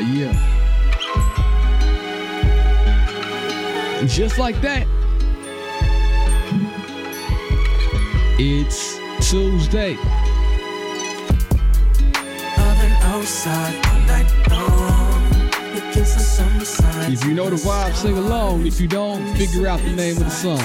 yeah. And just like that, it's Tuesday. If you know the vibe, sing along. If you don't, figure out the name of the song.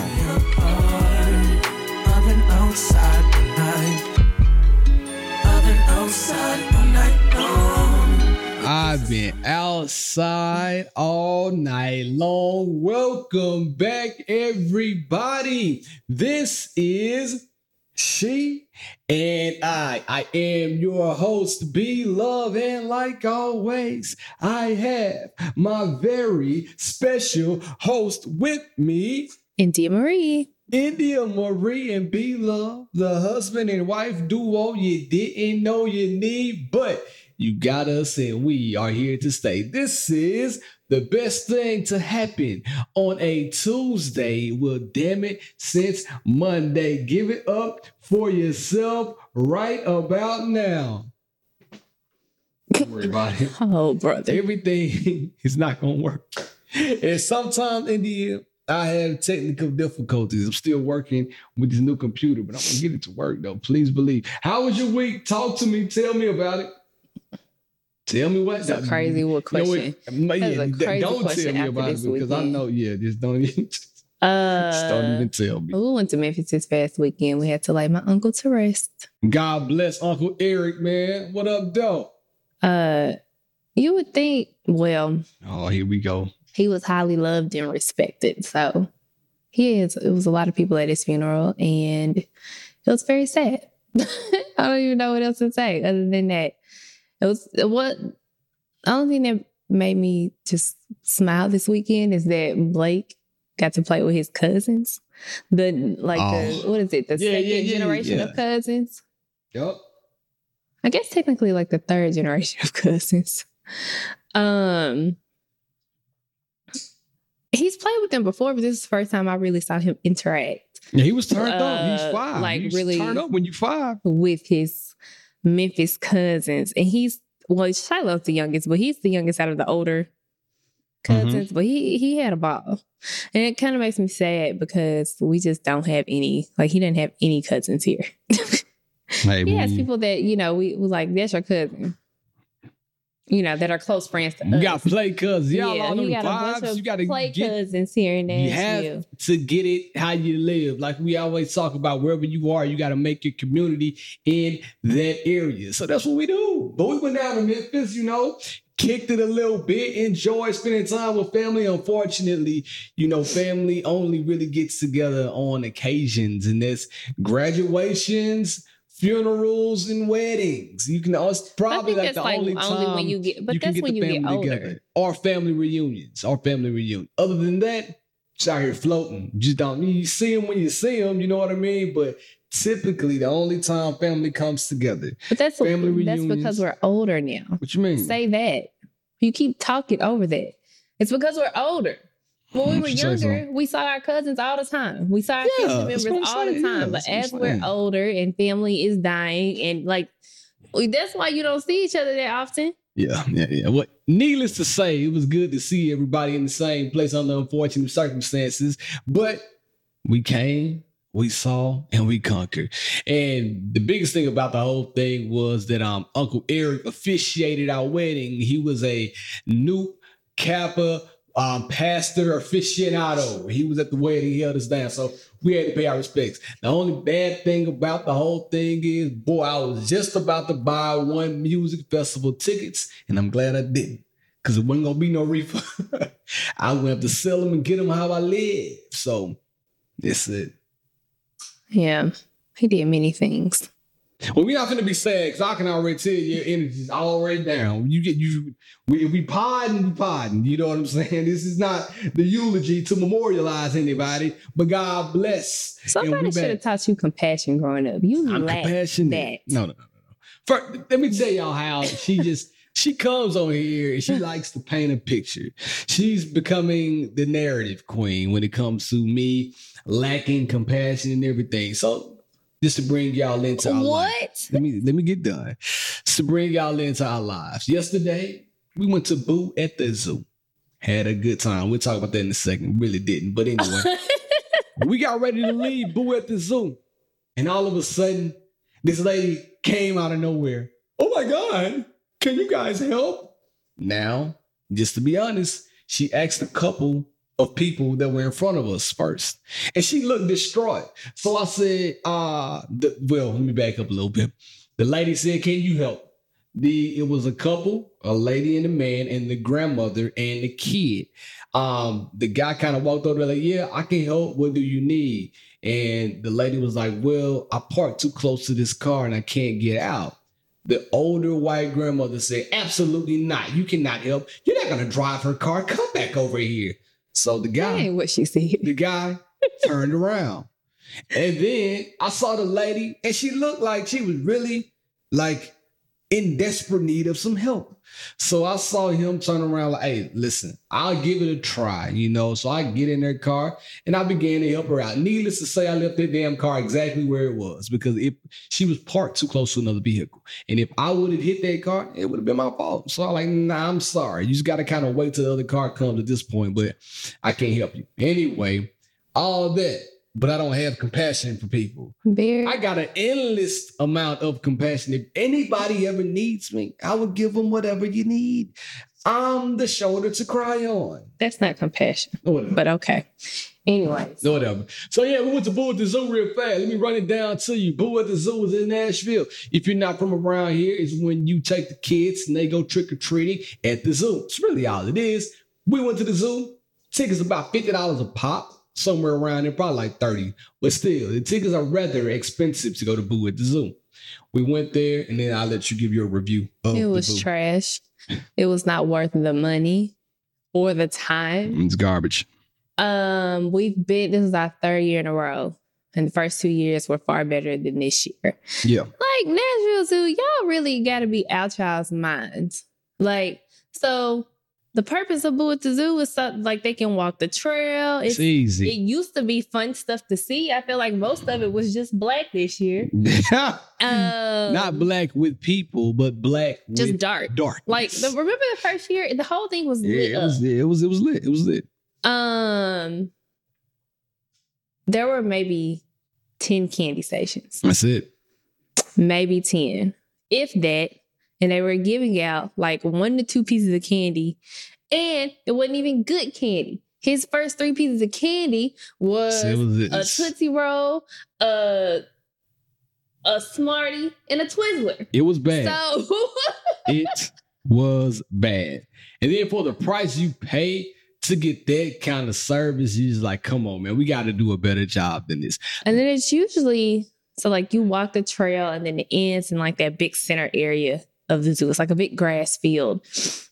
I've been outside all night long. Welcome back, everybody. This is She and I. I am your host, B Love, and like always, I have my very special host with me, India Marie. India Marie and B Love, the husband and wife duo you didn't know you need, but you got us and we are here to stay. This is the best thing to happen on a Tuesday. Well, damn it, since Monday. Give it up for yourself right about now. Don't worry about it. Oh, brother. Everything is not going to work. And sometimes in the year, I have technical difficulties. I'm still working with this new computer, but I'm going to get it to work though. Please believe. How was your week? Talk to me. Tell me about it. Tell me what. That's a crazy what You know question. what? A crazy don't tell question me after about it because I know. Yeah, just don't even. just don't Uh, even tell me. we went to Memphis this past weekend. We had to lay my uncle to rest. God bless Uncle Eric, man. What up, though? Uh, you would think, well, Oh, here we go. he was highly loved and respected. So he is. It was a lot of people at his funeral, and it was very sad. I don't even know what else to say other than that. It was what. The only thing that made me just smile this weekend is that Blake got to play with his cousins. The like the Oh. what is it? The Yeah, second yeah, yeah, generation yeah. of cousins. Yup. I guess technically like the third generation of cousins. Um he's played with them before, but this is the first time I really saw him interact Yeah, he was turned up. He's Uh, five. like, He's really- turned up when you five. with his Memphis cousins. And he's well, Shiloh's the youngest, but he's the youngest out of the older cousins. Mm-hmm. But he he had a ball. And it kind of makes me sad because we just don't have any, like he didn't have any cousins here. Hey, He has people that, you know, we was like, that's your cousin. You know, that are close friends to You us. got play cousins. Y'all yeah, all know you got a bunch vibes. of You got to play get. cousins here in You Nashville. have to get it how you live. Like we always talk about, wherever you are, you got to make your community in that area. So that's what we do. But we went down to Memphis, you know, kicked it a little bit, enjoyed spending time with family. Unfortunately, you know, family only really gets together on occasions, and that's graduations. Funerals and weddings. You can. It's probably like the like only only time when you get, but you can that's get when the you get family older. together. Or family reunions. Or family reunion. Other than that, just out here floating. Just don't you see them when you see them, you know what I mean? But typically the only time family comes together. But that's Family that's reunions. because we're older now. What you mean? Say that. You keep talking over that. It's because we're older. When we were so. younger, we saw our cousins all the time. We saw our Yeah, family members all the saying. Yeah, time. that's but as we're saying. older and family is dying, and like that's why you don't see each other that often. Yeah, yeah, yeah. What needless to say, it was good to see everybody in the same place under unfortunate circumstances. But we came, we saw, and we conquered. And the biggest thing about the whole thing was that um Uncle Eric officiated our wedding. He was a new Kappa um, pastor aficionado. He was at the wedding, he held us down. So we had to pay our respects. The only bad thing about the whole thing is, boy, I was just about to buy one music festival tickets, and I'm glad I didn't. Cause it wasn't gonna be no refund. I gonna have to sell them and get them how I live. So that's it. Yeah, he did many things. Well, we're not gonna be sad because I can already tell your energy's already down. You get you we we podding, we podding. You know what I'm saying? This is not the eulogy to memorialize anybody, but God bless. Somebody should have taught you compassion growing up. You I'm lacked compassionate. that. No, no, no, no. no. First, let me tell y'all how she just she comes on here and she likes to paint a picture. She's becoming the narrative queen when it comes to me lacking compassion and everything. So just to bring y'all into our lives. What? Let me let me get done. Just To bring y'all into our lives. Yesterday, we went to Boo at the Zoo. Had a good time. We'll talk about that in a second. Really didn't. But anyway, we got ready to leave Boo at the Zoo. And all of a sudden, this lady came out of nowhere. Oh my God, can you guys help? Now, just to be honest, she asked a couple of people that were in front of us first. And she looked distraught. So I said, uh, the, well, let me back up a little bit. The lady said, Can you help? The it was a couple, a lady and a man, and the grandmother and the kid. Um, the guy kind of walked over like, Yeah, I can help. What do you need? And the lady was like, Well, I parked too close to this car and I can't get out. The older white grandmother said, Absolutely not. You cannot help. You're not gonna drive her car. Come back over here. So the guy, That what she said. the guy turned around. And then I saw the lady, and she looked like she was really like in desperate need of some help. So I saw him turn around like, hey, listen, I'll give it a try, you know. So I get in their car and I began to help her out. Needless to say, I left that damn car exactly where it was because if she was parked too close to another vehicle. And if I would have hit that car, it would have been my fault. So I'm like, nah, I'm sorry. You just got to kind of wait till the other car comes at this point, but I can't help you. Anyway, all that, but I don't have compassion for people. Very. I got an endless amount of compassion. If anybody ever needs me, I will give them whatever you need. I'm the shoulder to cry on. That's not compassion, Whatever. but okay. Anyways, Whatever. So yeah, we went to Boo at the Zoo real fast. Let me run it down to you. Boo at the Zoo is in Nashville. If you're not from around here, it's when you take the kids and they go trick or treating at the zoo. It's really all it is. We went to the zoo. Tickets about fifty dollars a pop, somewhere around there, probably like thirty. But still, the tickets are rather expensive to go to Boo at the Zoo. We went there, and then I'll let you give your review. Of it was trash. It was not worth the money or the time. It's garbage. Um, we've been this is our third year in a row. And the first two years were far better than this year. Yeah. Like Nashville Zoo, y'all really gotta be out y'all's minds. Like, so the purpose of Boo at the Zoo is so like they can walk the trail. It's It's, it used to be fun stuff to see. I feel like most of it was just black this year. Um, Not black with people, but black just with dark. dark. Like the, remember the first year, the whole thing was lit yeah, it up. was, it was it was lit. It was lit. Um, there were maybe 10 candy stations, That's it. maybe 10, if that. And they were giving out like one to two pieces of candy, and it wasn't even good candy. His first three pieces of candy was, So was a Tootsie Roll, a, a Smartie, and a Twizzler. It was bad. So, it was bad. And then for the price you pay to get that kind of service, you just like, come on, man, we got to do a better job than this. And then it's usually so like you walk the trail and then it ends in like that big center area of the zoo. It's like a big grass field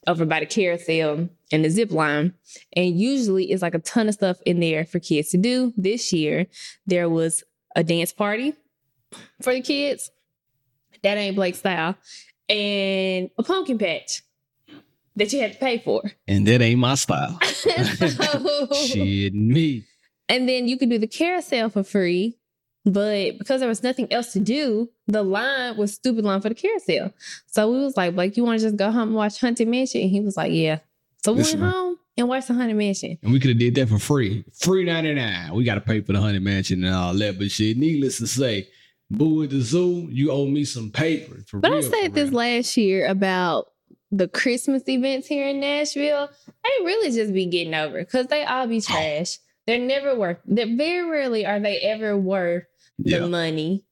over by the carousel and the zip line. And usually it's like a ton of stuff in there for kids to do. This year there was a dance party for the kids. That ain't Blake style. And a pumpkin patch that you had to pay for. And that ain't my style. So- Shit, me. and then you could do the carousel for free. But because there was nothing else to do, the line was stupid line for the carousel. So we was like, like, you want to just go home and watch Haunted Mansion? And he was like, yeah. So we Listen, went home and watched the Haunted Mansion. And we could have did that for free. Free 99. We got to pay for the Honey Mansion and all that. But shit, needless to say, Boo at the zoo, you owe me some paper. For But real, I said this real. last year about the Christmas events here in Nashville. They really just be getting over because they all be oh. trash. They're never worth. They're very rarely are they ever worth the Yeah. money.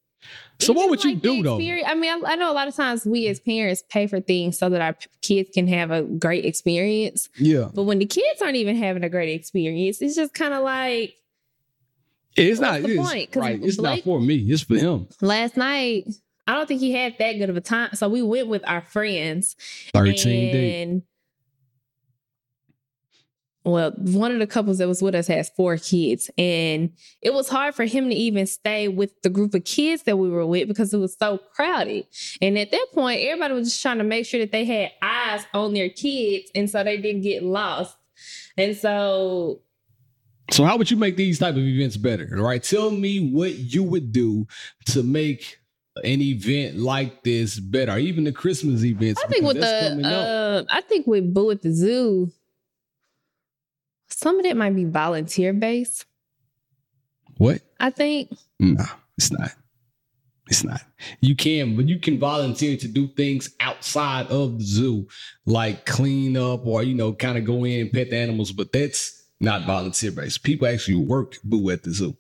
So what would you like, do though? I mean, I, I know a lot of times we as parents pay for things so that our p- kids can have a great experience. Yeah. But when the kids aren't even having a great experience, it's just kind of like It's not the it's, point? right. It's not for me. It's for him. last night. I don't think he had that good of a time. So we went with our friends. 13 days. and well, one of the couples that was with us has four kids, and it was hard for him to even stay with the group of kids that we were with because it was so crowded. And at that point, everybody was just trying to make sure that they had eyes on their kids, and so they didn't get lost. And so So how would you make these type of events better? Right? Tell me what you would do to make an event like this better, even the Christmas events. I think with the, uh, I think with Boo at the Zoo, some of it might be volunteer based. what? I think No, it's not. It's not. You can, but you can volunteer to do things outside of the zoo, like clean up or you know, kind of go in and pet the animals. But that's not volunteer based. People actually work boo at the zoo.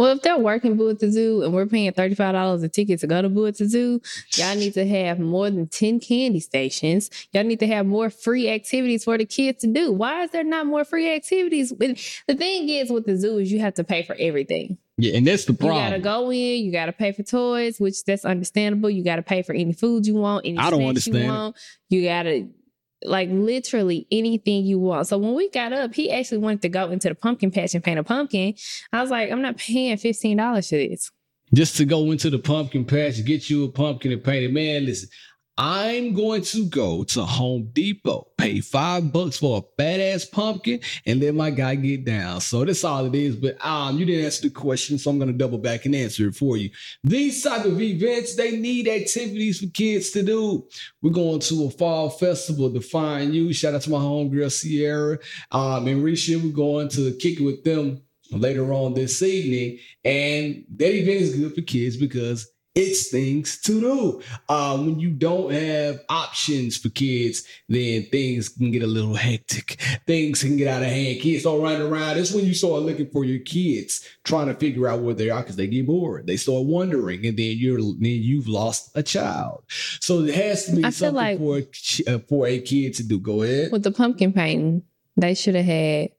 Well, if they're working Boo at the Zoo and we're paying $35 a ticket to go to Boo at the Zoo, y'all need to have more than 10 candy stations. Y'all need to have more free activities for the kids to do. Why is there not more free activities? When- The thing is with the zoo is you have to pay for everything. Yeah, and that's the problem. You gotta go in, you gotta pay for toys, which that's understandable. You gotta pay for any food you want, any I don't understand you want. You gotta like literally anything you want. So when we got up, he actually wanted to go into the pumpkin patch and paint a pumpkin. I was like, I'm not paying fifteen dollars for this. just to go into the pumpkin patch, get you a pumpkin and paint it. Man, listen, I'm going to go to Home Depot, pay five bucks for a badass pumpkin, and let my guy get down. So that's all it is. But um, you didn't answer the question, so I'm gonna double back and answer it for you. These type of events, they need activities for kids to do. We're going to a fall festival, to find You. Shout out to my homegirl Sierra. Um, and Risha, we're going to kick it with them later on this evening. And that event is good for kids because it's things to do. Um, when you don't have options for kids, then things can get a little hectic. Things can get out of hand. Kids start running around. That's when you start looking for your kids, trying to figure out where they are because they get bored. They start wondering, and then you're then you've lost a child. So it has to be I something like- for a, uh, for a kid to do. Go ahead. With the pumpkin painting, they should have had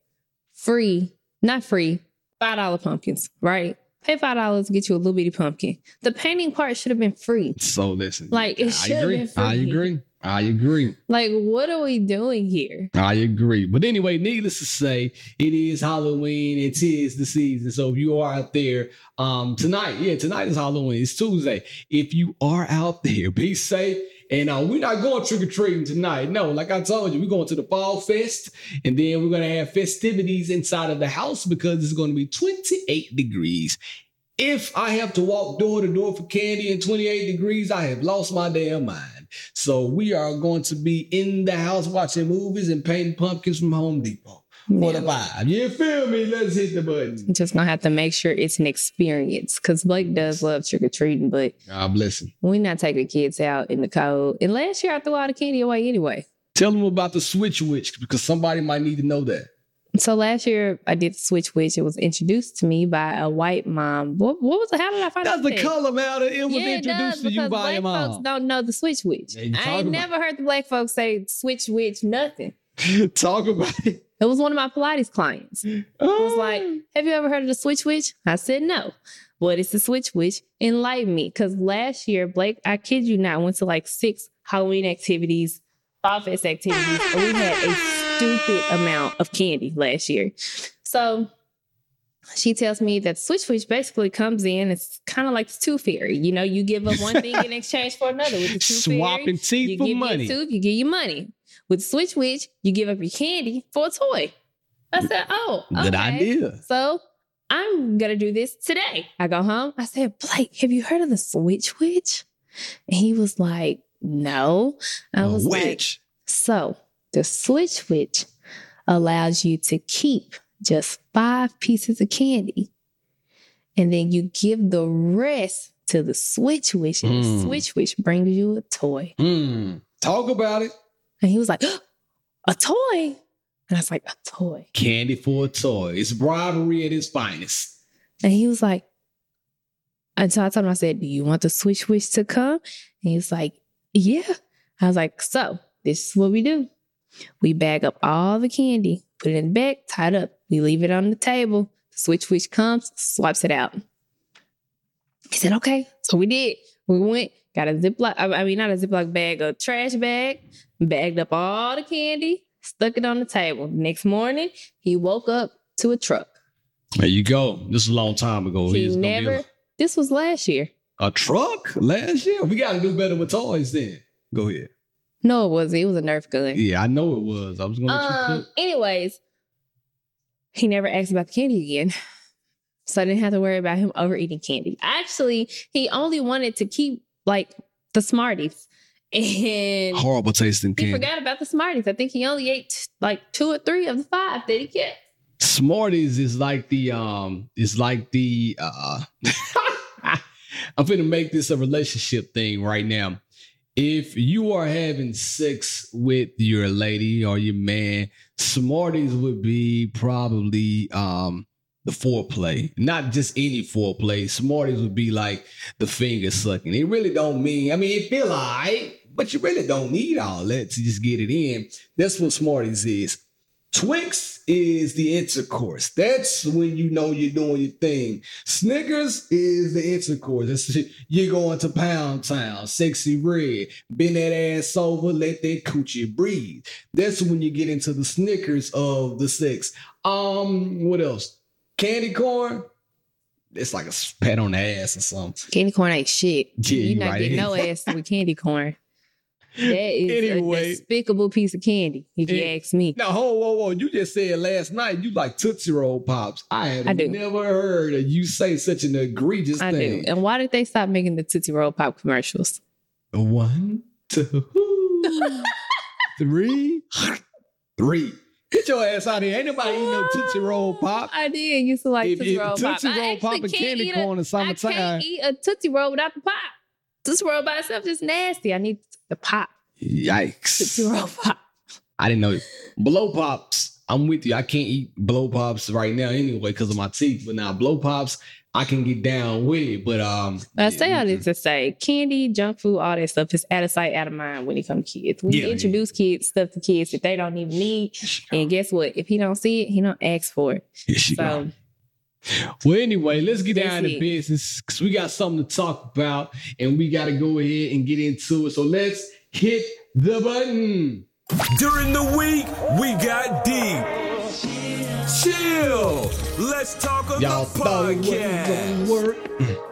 free, not free, five dollar pumpkins, right? Pay five dollars to get you a little bitty pumpkin. The painting part should have been free. So listen, Like, it should have agree. been free. I agree. I agree. Like, what are we doing here? I agree. But anyway, needless to say, it is Halloween. It is the season. So if you are out there um tonight, yeah, tonight is Halloween. It's Tuesday. If you are out there, be safe. And uh, we're not going trick or treating tonight. No, like I told you, we're going to the Fall Fest, and then we're going to have festivities inside of the house because it's going to be 28 degrees. If I have to walk door to door for candy in 28 degrees, I have lost my damn mind. So we are going to be in the house watching movies and painting pumpkins from Home Depot. For the vibe. You feel me? Let's hit the button. Just gonna have to make sure it's an experience because Blake does love trick or treating, but God bless him. we're not taking kids out in the cold. And last year I threw all the candy away anyway. Tell them about the Switch Witch because somebody might need to know that. So last year I did the Switch Witch. It was introduced to me by a white mom. What, what was it? How did I find That's out? the that? color matter. It was Yeah, it introduced does, to you by your black folks mom. don't know the Switch Witch. I ain't about- never heard the black folks say Switch Witch nothing. Talk about it. It was one of my Pilates clients. Oh. It was like, have you ever heard of the Switch Witch? I said no. What is the Switch Witch? Enlighten me. Because last year, Blake, I kid you not, went to like six Halloween activities, Fest activities, and we had a stupid amount of candy last year. So she tells me that Switch Witch basically comes in. It's kind of like the Tooth Fairy. You know, you give up one thing in exchange for another. With the Tooth Fairy, teeth you for give money. your tooth, you give your money. With Switch Witch, you give up your candy for a toy. I said, oh, Good idea. So I'm gonna do this today. I go home. I said, Blake, have you heard of the Switch Witch? And he was like, No. I was like, witch. So the Switch Witch allows you to keep just five pieces of candy, and then you give the rest to the Switch Witch, and Mm. the Switch Witch brings you a toy. Mm. Talk about it. And he was like, A toy? And I was like, A toy. Candy for a toy. It's bribery at its finest. And he was like, and so I told him, I said, Do you want the Switch Witch to come? And he was like, Yeah. I was like, So this is what we do. We bag up all the candy, put it in the bag, tie it up. We leave it on the table. The Switch Witch comes, swipes it out. He said, Okay. So we did. We went, got a Ziploc, I I mean, not a Ziploc bag, a trash bag, bagged up all the candy, stuck it on the table. Next morning, he woke up to a truck. There you go. This is a long time ago. he He's gonna be never, this was last year. a, a truck last year. We got to do better with toys then. Go ahead. No, it wasn't. It was a Nerf gun. Yeah, I know it was. I was going to let you Um. cook. Anyways, he never asked about the candy again. So I didn't have to worry about him overeating candy. Actually, he only wanted to keep like the Smarties. And Horrible tasting he candy. forgot about the Smarties. I think he only ate like two or three of the five that he kept. Smarties is like the um is like the uh I'm gonna make this a relationship thing right now. If you are having sex with your lady or your man, Smarties would be probably um the foreplay, not just any foreplay. Smarties would be like the finger sucking. It really don't mean. I mean, it feel alright, but you really don't need all that to just get it in. That's what Smarties is. Twix is the intercourse. That's when you know you're doing your thing. Snickers is the intercourse. You're going to Pound Town, Sexyy Red, bend that ass over, let that coochie breathe. That's when you get into the Snickers of the sex. Um, what else? Candy corn. It's like a pat on the ass or something. Candy corn ain't shit. Yeah, You're you not right. getting no ass with candy corn. That is Anyway. a despicable piece of candy, if you It- ask me. Now, whoa, whoa, whoa! You just said last night you like Tootsie Roll pops. I had I never heard of you say such an egregious I thing. do. And why did they stop making the Tootsie Roll Pop commercials? One, two, three, three. Get your ass out of here. Ain't nobody eating no ah, Tootsie Roll Pop. I did used to like If- Tootsie if Roll Pop. I Roll Pop and candy corn in a, I summertime. can't eat a Tootsie Roll without the pop. Tootsie Roll by itself is nasty. I need the pop. Yikes. Tootsie. Roll Pop. I didn't know. Blow Pops, I'm with you. I can't eat Blow Pops right now anyway because of my teeth. But now Blow Pops, I can get down with it. But um I say all this to say candy, junk food, all that stuff is out of sight, out of mind when it comes to kids. We Yeah, yeah. introduce kids stuff to kids that they don't even need. And guess what? If he don't see it, he don't ask for it. Here she go. So Well, anyway, let's get down to business because we got something to talk about and we got to go ahead and get into it. So let's hit the button. During the week, we got deep. Chill. Let's talk about Y'all the thought it wasn't podcast. gonna work. Mm.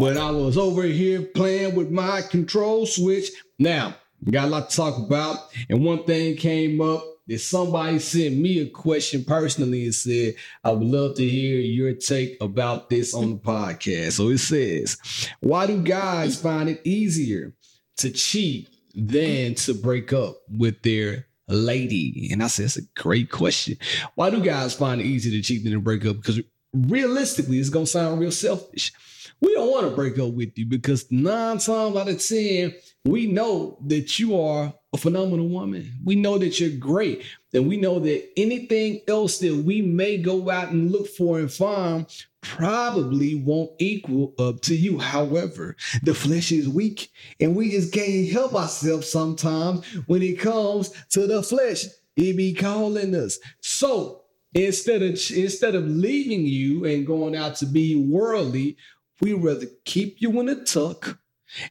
But I was over here playing with my control switch. Now, we got a lot to talk about. And one thing came up that somebody sent me a question personally and said, I would love to hear your take about this on the podcast. So it says, Why do guys find it easier to cheat than to break up with their lady? And I said, It's a great question. Why do guys find it easier to cheat than to break up? Because realistically, it's gonna sound real selfish. We don't want to break up with you because nine times out of ten, we know that you are a phenomenal woman. We know that you're great. And we know that anything else that we may go out and look for and find probably won't equal up to you. However, the flesh is weak and we just can't help ourselves sometimes when it comes to the flesh. It be calling us. So instead of instead of leaving you and going out to be worldly, we rather keep you in a tuck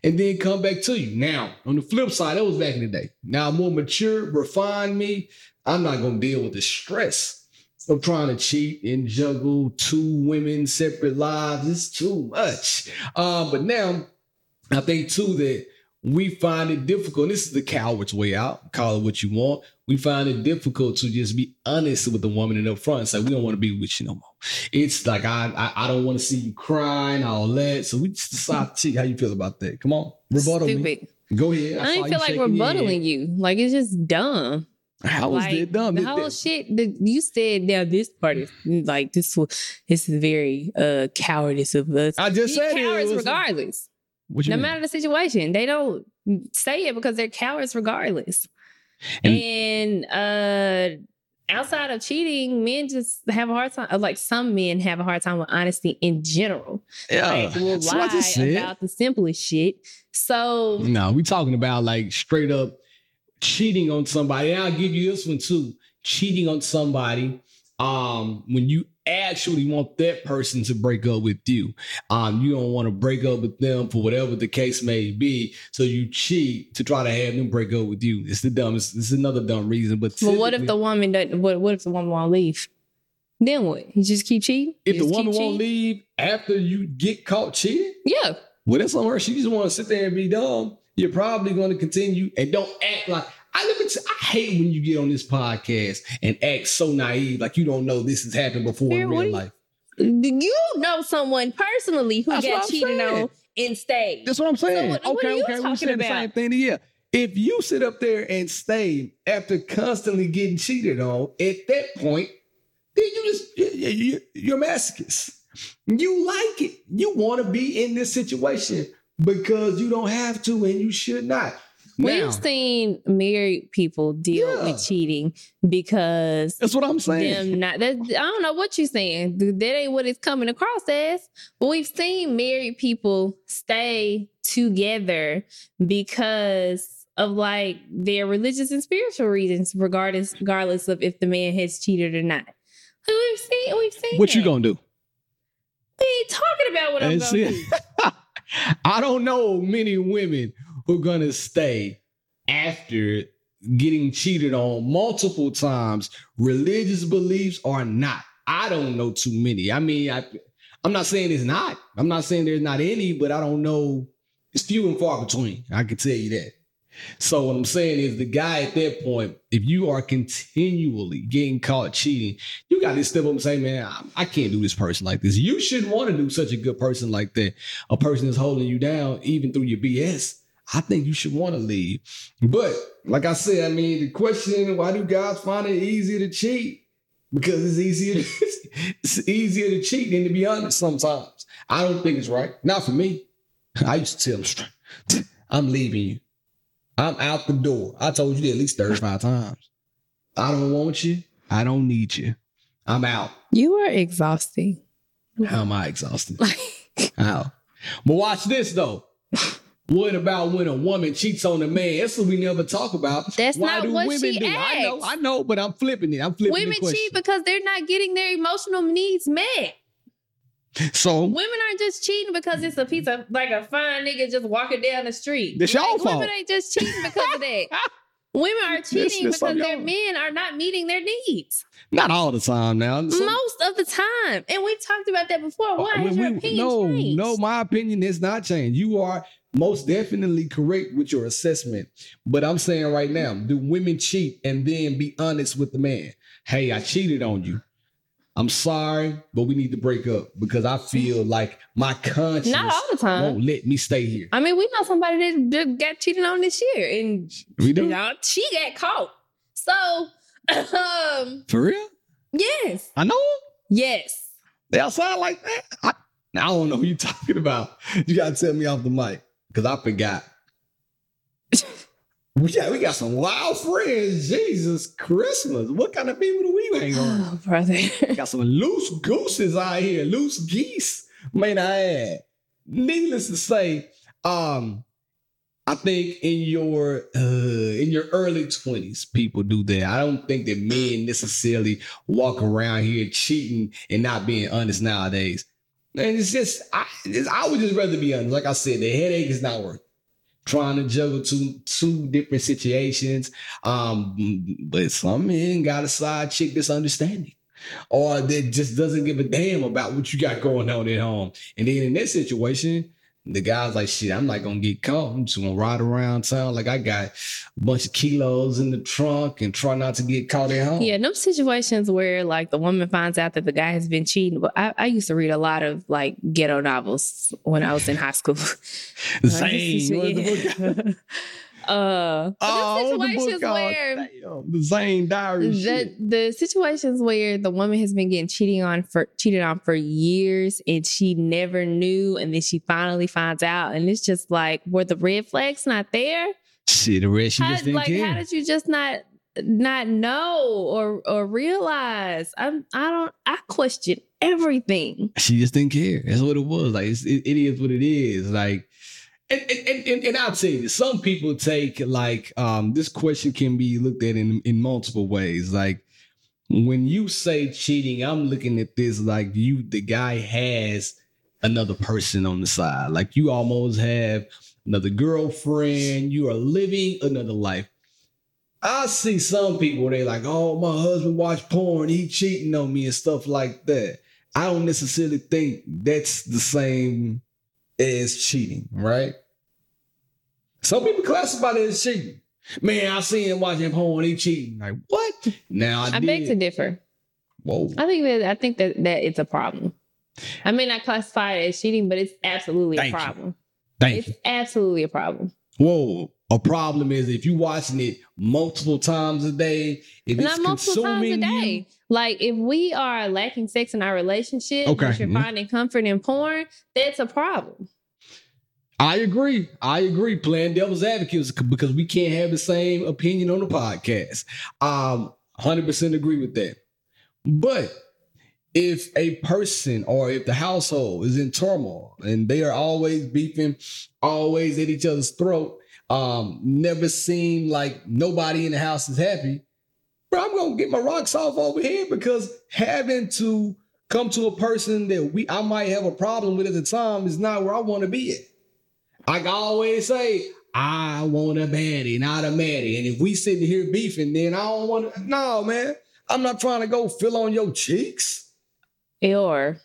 and then come back to you. Now, on the flip side, that was back in the day. Now, more mature, refined me, I'm not gonna deal with the stress of trying to cheat and juggle two women separate lives. It's too much. Uh, but now, I think too that we find it difficult. This is the coward's way out. Call it what you want. We find it difficult to just be honest with the woman and up front and say we don't want to be with you no more. It's like I I, I don't want to see you crying all that. So we just decide to cheat. How you feel about that? Come on, rebuttal me. Go ahead. I ain't you feel like rebuttaling you. Like it's just dumb. How was like, that dumb? The whole that- shit that you said. Now this part is like this. This is very uh cowardice of us. I just Be said it cowards was- regardless. No mean? matter the situation, they don't say it because they're cowards regardless. And, uh outside of cheating, men just have a hard time. uh, Like some men have a hard time with honesty in general. Yeah, Like will lie about the simplest shit. So No, we talking about like straight up cheating on somebody. And I'll give you this one too. Cheating on somebody um when you actually want that person to break up with you. Um you don't want to break up with them for whatever the case may be. So you cheat to try to have them break up with you. It's the dumbest, it's another dumb reason. But But what if the woman doesn't? What, what if the woman won't leave? Then what? You just keep cheating. if the woman won't cheating? leave after you get caught cheating? yeah. Well, that's on her. She just want to sit there and be dumb. You're probably going to continue and don't act like I never. T- I hate when you get on this podcast and act so naive, like you don't know this has happened before Fair, in real do you- life. You know someone personally who That's got cheated saying. on and stayed. That's what I'm saying. what- what okay, are okay, we're saying the same thing. Yeah. If you sit up there and stay after constantly getting cheated on, at that point, then you just you- you- you're masochist. You like it. You want to be in this situation because you don't have to and you should not. We've seen married people deal Yeah. with cheating because that's what I'm saying. them not that I don't know what you're saying. That ain't what it's coming across as. But we've seen married people stay together because of like their religious and spiritual reasons, regardless regardless of if the man has cheated or not. We've seen we've seen What you gonna do? We ain't talking about what I'm That's gonna it. do. I don't know many women who gonna stay after getting cheated on multiple times, religious beliefs or not. I don't know too many. I mean, I, I'm not saying it's not. I'm not saying there's not any, but I don't know. It's few and far between. I can tell you that. So what I'm saying is the guy at that point, if you are continually getting caught cheating, you got to step up and say, man, I, I can't do this person like this. You shouldn't want to do such a good person like that. A person that's holding you down, even through your BS. I think you should want to leave. But like I said, I mean, the question, why do guys find it easier to cheat? Because it's easier to, it's easier to cheat than to be honest sometimes. I don't think it's right. Not for me. I used to tell them straight, I'm leaving you. I'm out the door. I told you at least 35 times. I don't want you. I don't need you. I'm out. You are exhausting. How am I exhausted? How? But watch this though. What about when a woman cheats on a man? That's what we never talk about. That's Why not what she I know. I know, but I'm flipping it. I'm flipping women the question. cheat because they're not getting their emotional needs met. so Women aren't just cheating because it's a piece of like a fine nigga just walking down the street. That's your Like, fault. Women ain't just cheating because of that. Women are cheating because their men are not meeting their needs not all the time now. Some- most of the time. And we've talked about that before. Oh, Why I has mean, your opinion no, changed? no, my opinion has not changed. You are most definitely correct with your assessment. But I'm saying right now, do women cheat and then be honest with the man? Hey, I cheated on you. I'm sorry, but we need to break up because I feel like my conscience Not all the time. won't let me stay here. I mean, we know somebody that that got cheated on this year, and We do you know, she got caught. So, um, for real. yes, I know yes. they outside like that. I, I don't know who you're talking about. You gotta tell me off the mic because I forgot. got we got some wild friends. Jesus Christmas! What kind of people do we hang on? Oh, brother. got some loose gooses out here, loose geese. May I add? Needless to say, um, I think in your uh in your early 20s, people do that. I don't think that men necessarily walk around here cheating and not being honest nowadays. And it's just I it's, I would just rather be honest. Like I said, the headache is not worth it. Trying to juggle two two different situations. Um, but some men got a side chick that's understanding. Or that just doesn't give a damn about what you got going on at home. And then in this situation, the guy's like, shit, I'm not gonna get caught. I'm just gonna ride around town like I got a bunch of kilos in the trunk and try not to get caught at home. Yeah, no situations where like the woman finds out that the guy has been cheating. But I, I used to read a lot of like ghetto novels when I was in high school. The book? uh, Oh, the situations called? where Damn, the Zane Diary. the the situations where the woman has been getting cheating on for cheated on for years and she never knew and then she finally finds out and it's just like were the red flags not there? Shit, the red, she How, just didn't like care. how did you just not not know or or realize? I'm I don't I question everything. she just didn't care. That's what it was. Like it's, it, it is what it is. Like, and and, and and I'll tell you, some people take like um this question can be looked at in in multiple ways. Like when you say cheating, I'm looking at this like you the guy has another person on the side. Like you almost have another girlfriend. You are living another life. I see some people they like, oh, my husband watch porn, he cheating on me and stuff like that. I don't necessarily think that's the same as cheating, right? Some people classify it as cheating. Man, I see him watching porn, he cheating. Like, what? Now I, I beg to differ. Whoa. I think that I think that that it's a problem. I may not classify it as cheating, but it's absolutely Thank a you. problem. Thank It's you. absolutely a problem. Whoa. A problem is if you're watching it multiple times a day, if Not it's multiple times a consuming day. you, Like if we are lacking sex in our relationship, Okay, but you're yeah. finding comfort in porn, that's a problem. I agree. I agree. Playing devil's advocate because we can't have the same opinion on the podcast. Um, 100% agree with that. But if a person or if the household is in turmoil and they are always beefing, always at each other's throat, um, never seem like nobody in the house is happy, bro, I'm gonna get my rocks off over here because having to come to a person that we I might have a problem with at the time is not where I want to be at. Like I always say, I want a baddie, not a maddie. And if we sitting here beefing, then I don't want to. No, man, I'm not trying to go fill on your cheeks. Or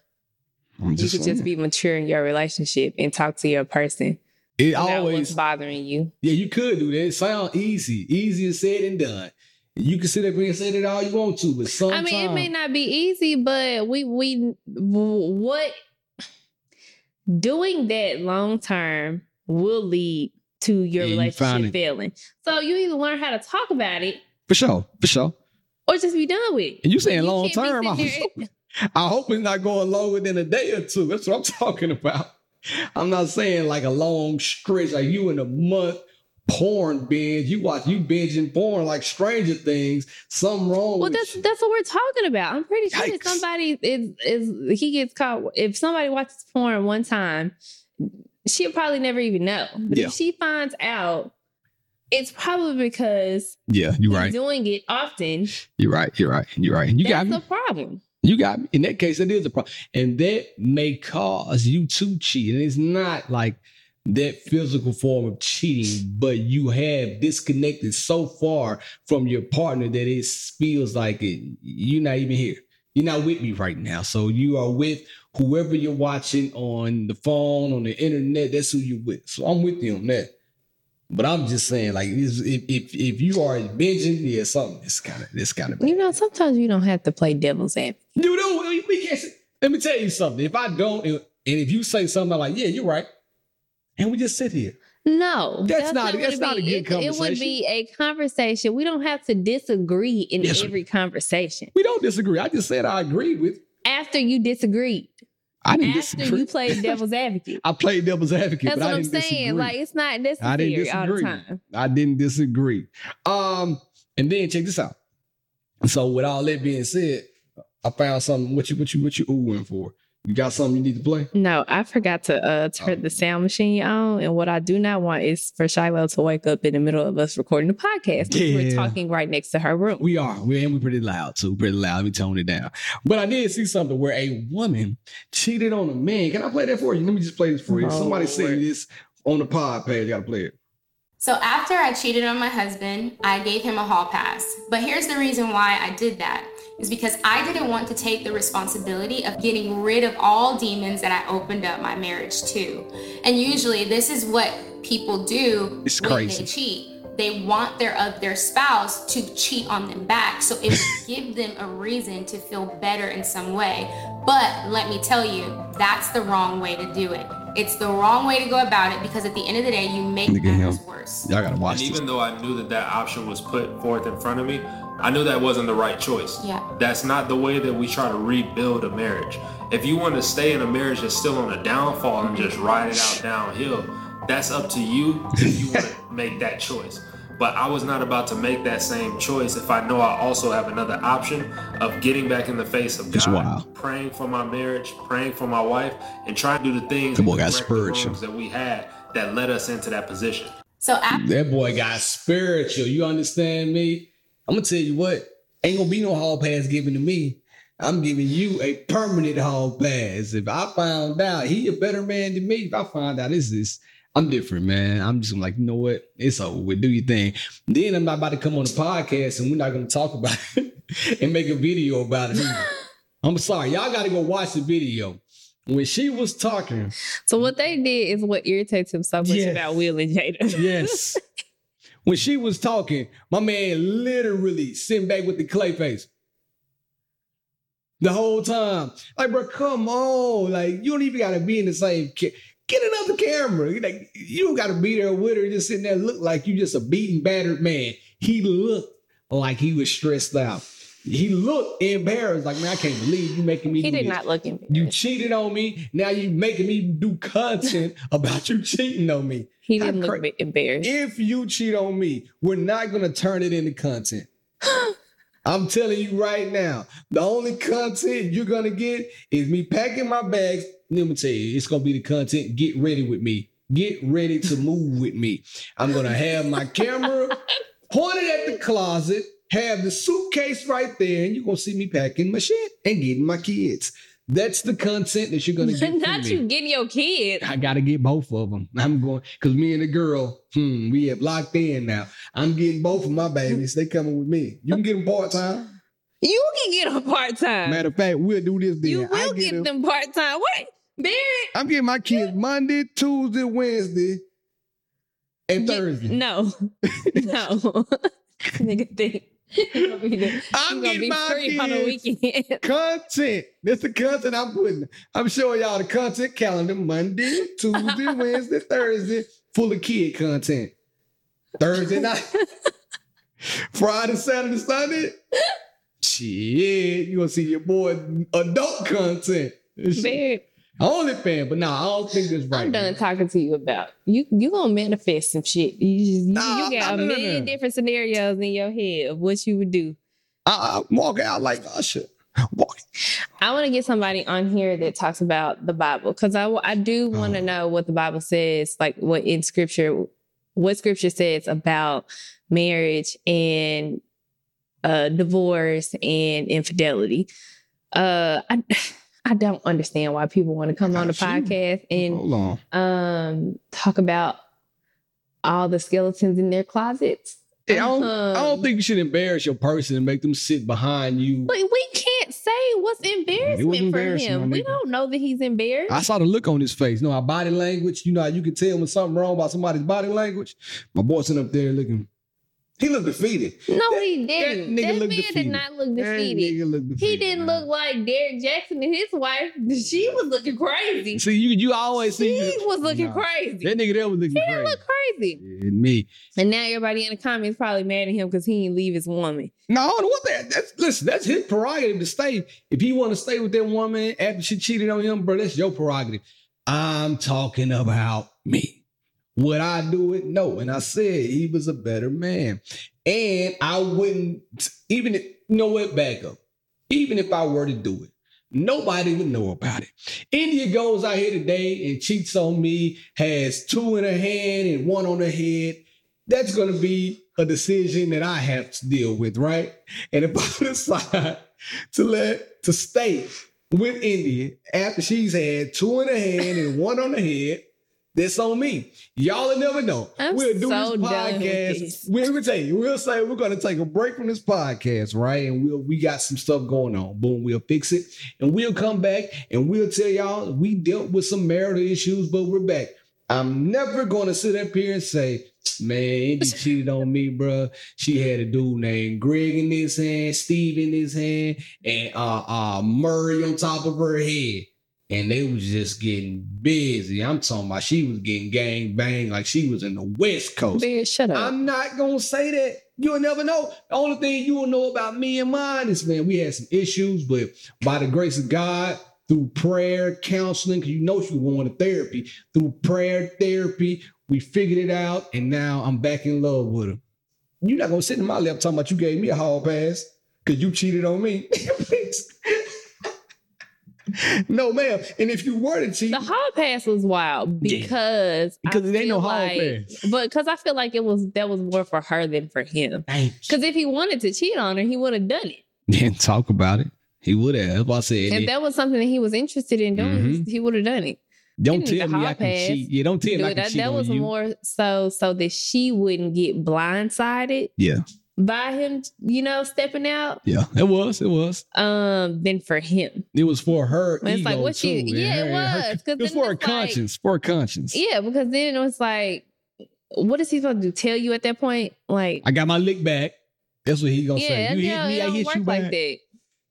I'm you could just be mature in your relationship and talk to your person It always, bothering you. yeah, you could do that. It sound easy, easier said than done. You can sit up here and say that all you want to, but I mean, it may not be easy, but we we what doing that long term will lead to your Yeah, you relationship it. failing. So you either learn how to talk about it for sure, for sure. or just be done with it. And you saying You long term? I hope, I hope it's not going longer than a day or two. That's what I'm talking about. I'm not saying like a long stretch, like you in a month porn binge. You watch you binging porn like Stranger Things. Something wrong. Well, with that's you. that's what we're talking about. I'm pretty sure that somebody is is he gets caught if somebody watches porn one time, she'll probably never even know. But Yeah. if she finds out, it's probably because yeah. You're right. doing it often. You're right. You're right. You're right. You got That's me. the problem. You got me. In that case, it is a problem. And that may cause you to cheat. And it's not like that physical form of cheating, but you have disconnected so far from your partner that it feels like it, you're not even here. You're not with me right now. So you are with whoever you're watching on the phone, on the internet. That's who you're with. So I'm with you on that. But I'm just saying, like, if if, if you are binging, yeah, something. It's kind of it's kind of You know, sometimes you don't have to play devil's advocate. you know, we- we can't. Let me tell you something. If I don't, and and if you say something I'm like, "Yeah, you're right," and we just sit here, No, That's not- that's not a good It- It, would be a conversation. We don't have to disagree in Yes, every conversation. we don't disagree. I just said I agreed with. After you disagreed, I didn't after disagree. you played devil's advocate. I played devil's advocate, That's but what I I'm saying. disagree. Like it's not I didn't all the disagree. time. I didn't disagree. Um, and then check this out. So with all that being said, I found something. What you what you what you oohing for? You got something you need to play? No, I forgot to uh, turn the sound machine on, and what I do not want is for Shiloh to wake up in the middle of us recording the podcast. Yeah. We're talking right next to her room. We are. We're and we're pretty loud too. Pretty loud. We tone it down. But I did see something where a woman cheated on a man. Can I play that for you? Let me just play this for you. Oh, Somebody sent me this on the pod page. Gotta play it. So after I cheated on my husband, I gave him a hall pass. But here's the reason why I did that. Is because I didn't want to take the responsibility of getting rid of all demons that I opened up my marriage to. And usually this is what people do It's when crazy. they cheat. They want their uh, their spouse to cheat on them back. So it would give them a reason to feel better in some way. But let me tell you, that's the wrong way to do it. It's the wrong way to go about it because at the end of the day, you make Look at matters worse. Y'all gotta watch And this. even though I knew that that option was put forth in front of me, I knew that wasn't the right choice. Yeah. That's not the way that we try to rebuild a marriage. If you want to stay in a marriage that's still on a downfall and just ride it out downhill, that's up to you if you want to make that choice. But I was not about to make that same choice if I know I also have another option of getting back in the face of It's God, wild. praying for my marriage, praying for my wife, and trying to do the things That boy got correct the that we had that led us into that position. So after That boy got spiritual. You understand me? I'm gonna tell you what. Ain't gonna be no hall pass given to me. I'm giving you a permanent hall pass. If I found out he a better man than me, if I find out this is, I'm different, man. I'm just like, you know what? It's over with. Do your thing. Then I'm not about to come on the podcast and we're not gonna talk about it and make a video about it. either. I'm sorry. Y'all gotta go watch the video. When she was talking, So what they did is what irritates him so much Yes. about Will and Jada. Yes. when she was talking, my man literally sitting back with the clay face. the whole time. Like, bro, come on. Like, you don't even gotta be in the same ca- Get another camera. Like, you don't gotta be there with her, just sitting there look like you just a beaten, battered man. He looked like he was stressed out. He looked embarrassed, like, man, I can't believe you making me He did this. not look embarrassed. You cheated on me. Now you making me do content about you cheating on me. He didn't look cra- bit embarrassed. If you cheat on me, we're not gonna turn it into content. I'm telling you right now, the only content you're gonna get is me packing my bags. Let me tell you, it's gonna be the content. Get ready with me. Get ready to move with me. I'm gonna have my camera pointed at the closet, have the suitcase right there, and you're gonna see me packing my shit and getting my kids. That's the content that you're gonna get. Not you getting your kid. I gotta get both of them. I'm going because me and the girl, hmm, we have locked in now. I'm getting both of my babies. They coming with me. You can get them part time. You can get them part time. Matter of fact, we'll do this. Then You will get, them part time. Wait, Barrett. I'm getting my kids Monday, Tuesday, Wednesday, and Get- Thursday. No, no. Nigga think you gonna be, the, I'm gonna getting be my free on the kids. weekend. Content. That's the content I'm putting. I'm showing y'all the content calendar Monday, Tuesday, Wednesday, Thursday, full of kid content. Thursday night, Friday, Saturday, Sunday. Shit, you gonna see your boy adult content. Barrett, Only fan, but nah, I don't think that's right. I'm done talking to you about you. You gonna manifest some shit. You just you, Nah, you got nah, a million different scenarios in your head of what you would do. I, I walk out like Usher. Walk. I want to get somebody on here that talks about the Bible because I, I do want to Oh. know what the Bible says, like what in scripture, what scripture says about marriage and uh, divorce and infidelity. Uh, I, I don't understand why people want to come on the podcast and um, talk about all the skeletons in their closets. I don't, I don't Um, think you should embarrass your person and make them sit behind you. But we can't say what's embarrassment for him. We don't know that he's embarrassed. I saw the look on his face. You know, our body language. You know, how you can tell when something wrong about somebody's body language. My boy sitting up there looking. He looked defeated. No, That- he didn't. that nigga That, man defeated. did not look That defeated. looked He didn't look like Derek Jackson and his wife. She was looking crazy. See, you you always see. She was looking Nah. crazy. That nigga there was looking crazy. He crazy. looked crazy. Yeah, me. And now everybody in the comments probably mad at him because he didn't leave his woman. No, what that? That's listen. That's his prerogative to stay. If he want to stay with that woman after she cheated on him, bro, that's your prerogative. I'm talking about me. Would I do it? No. And I said he was a better man, and I wouldn't even. Know what? Back up. Even if I were to do it, nobody would know about it. India goes out here today and cheats on me, has two in her hand and one on her head. That's going to be a decision that I have to deal with, right? And if I decide to let to stay with India after she's had two in her hand and one on her head, that's on me. Y'all will never know. I'm we'll do so this podcast. We'll, we'll tell you, we'll say we're gonna take a break from this podcast, right? And we'll we got some stuff going on. Boom, we'll fix it. And we'll come back and we'll tell y'all we dealt with some marital issues, but we're back. I'm never gonna sit up here and say, man, Indy cheated on me, bro. She had a dude named Greg in his hand, Steve in his hand, and uh uh Murray on top of her head. And they was just getting busy. I'm talking about she was getting gang bang like she was in the West Coast. Bear, shut up. I'm not gonna say that. You'll never know. The only thing you will know about me and mine is, man, we had some issues, but by the grace of God, through prayer, counseling, because you know she was going to therapy, through prayer, therapy, we figured it out, and now I'm back in love with her. You're not gonna sit in my lap talking about you gave me a hall pass because you cheated on me. Please. no, ma'am. And if you were to cheat, the hall pass was wild Yeah. because I Because it ain't no feel hall like- pass. But because I feel like it was that was more for her than for him. Thank Because if he wanted to cheat on her, he would have done it. Didn't talk about it. He would have. That's why I said. If that was something that he was interested in doing, mm-hmm. he would have done it. Don't tell me I hall can pass. cheat. Yeah, don't tell me I can that cheat that on was you. more so so that she wouldn't get blindsided Yeah, by him, you know, stepping out. yeah. It was. It was. Um, than for him. It was for her. It's like, what too, you- yeah, it her- her- It was then for her it's like- conscience. For her conscience. Yeah, because then it was like, what is he supposed to do? Tell you at that point? Like, I got my lick back. That's what he gonna yeah, say. You yeah, hit me, I hit work you like back. that.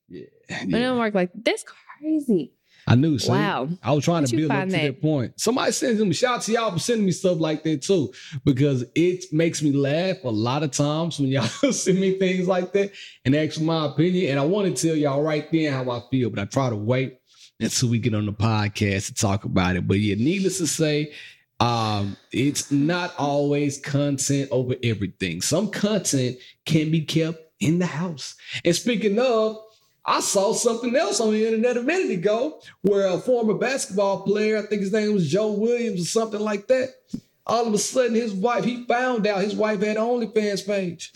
Yeah. It don't work like that's crazy. I knew. So Wow. I was trying to build up to that? that point. Somebody sends me shout out to y'all for sending me stuff like that too, because it makes me laugh a lot of times when y'all send me things like that and ask for my opinion. And I want to tell y'all right then how I feel, but I try to wait until we get on the podcast to talk about it. But yeah, needless to say, um, it's not always content over everything. Some content can be kept in the house. And speaking of, I saw something else on the internet a minute ago where a former basketball player, I think his name was Joe Williams or something like that, all of a sudden his wife, he found out his wife had an OnlyFans page.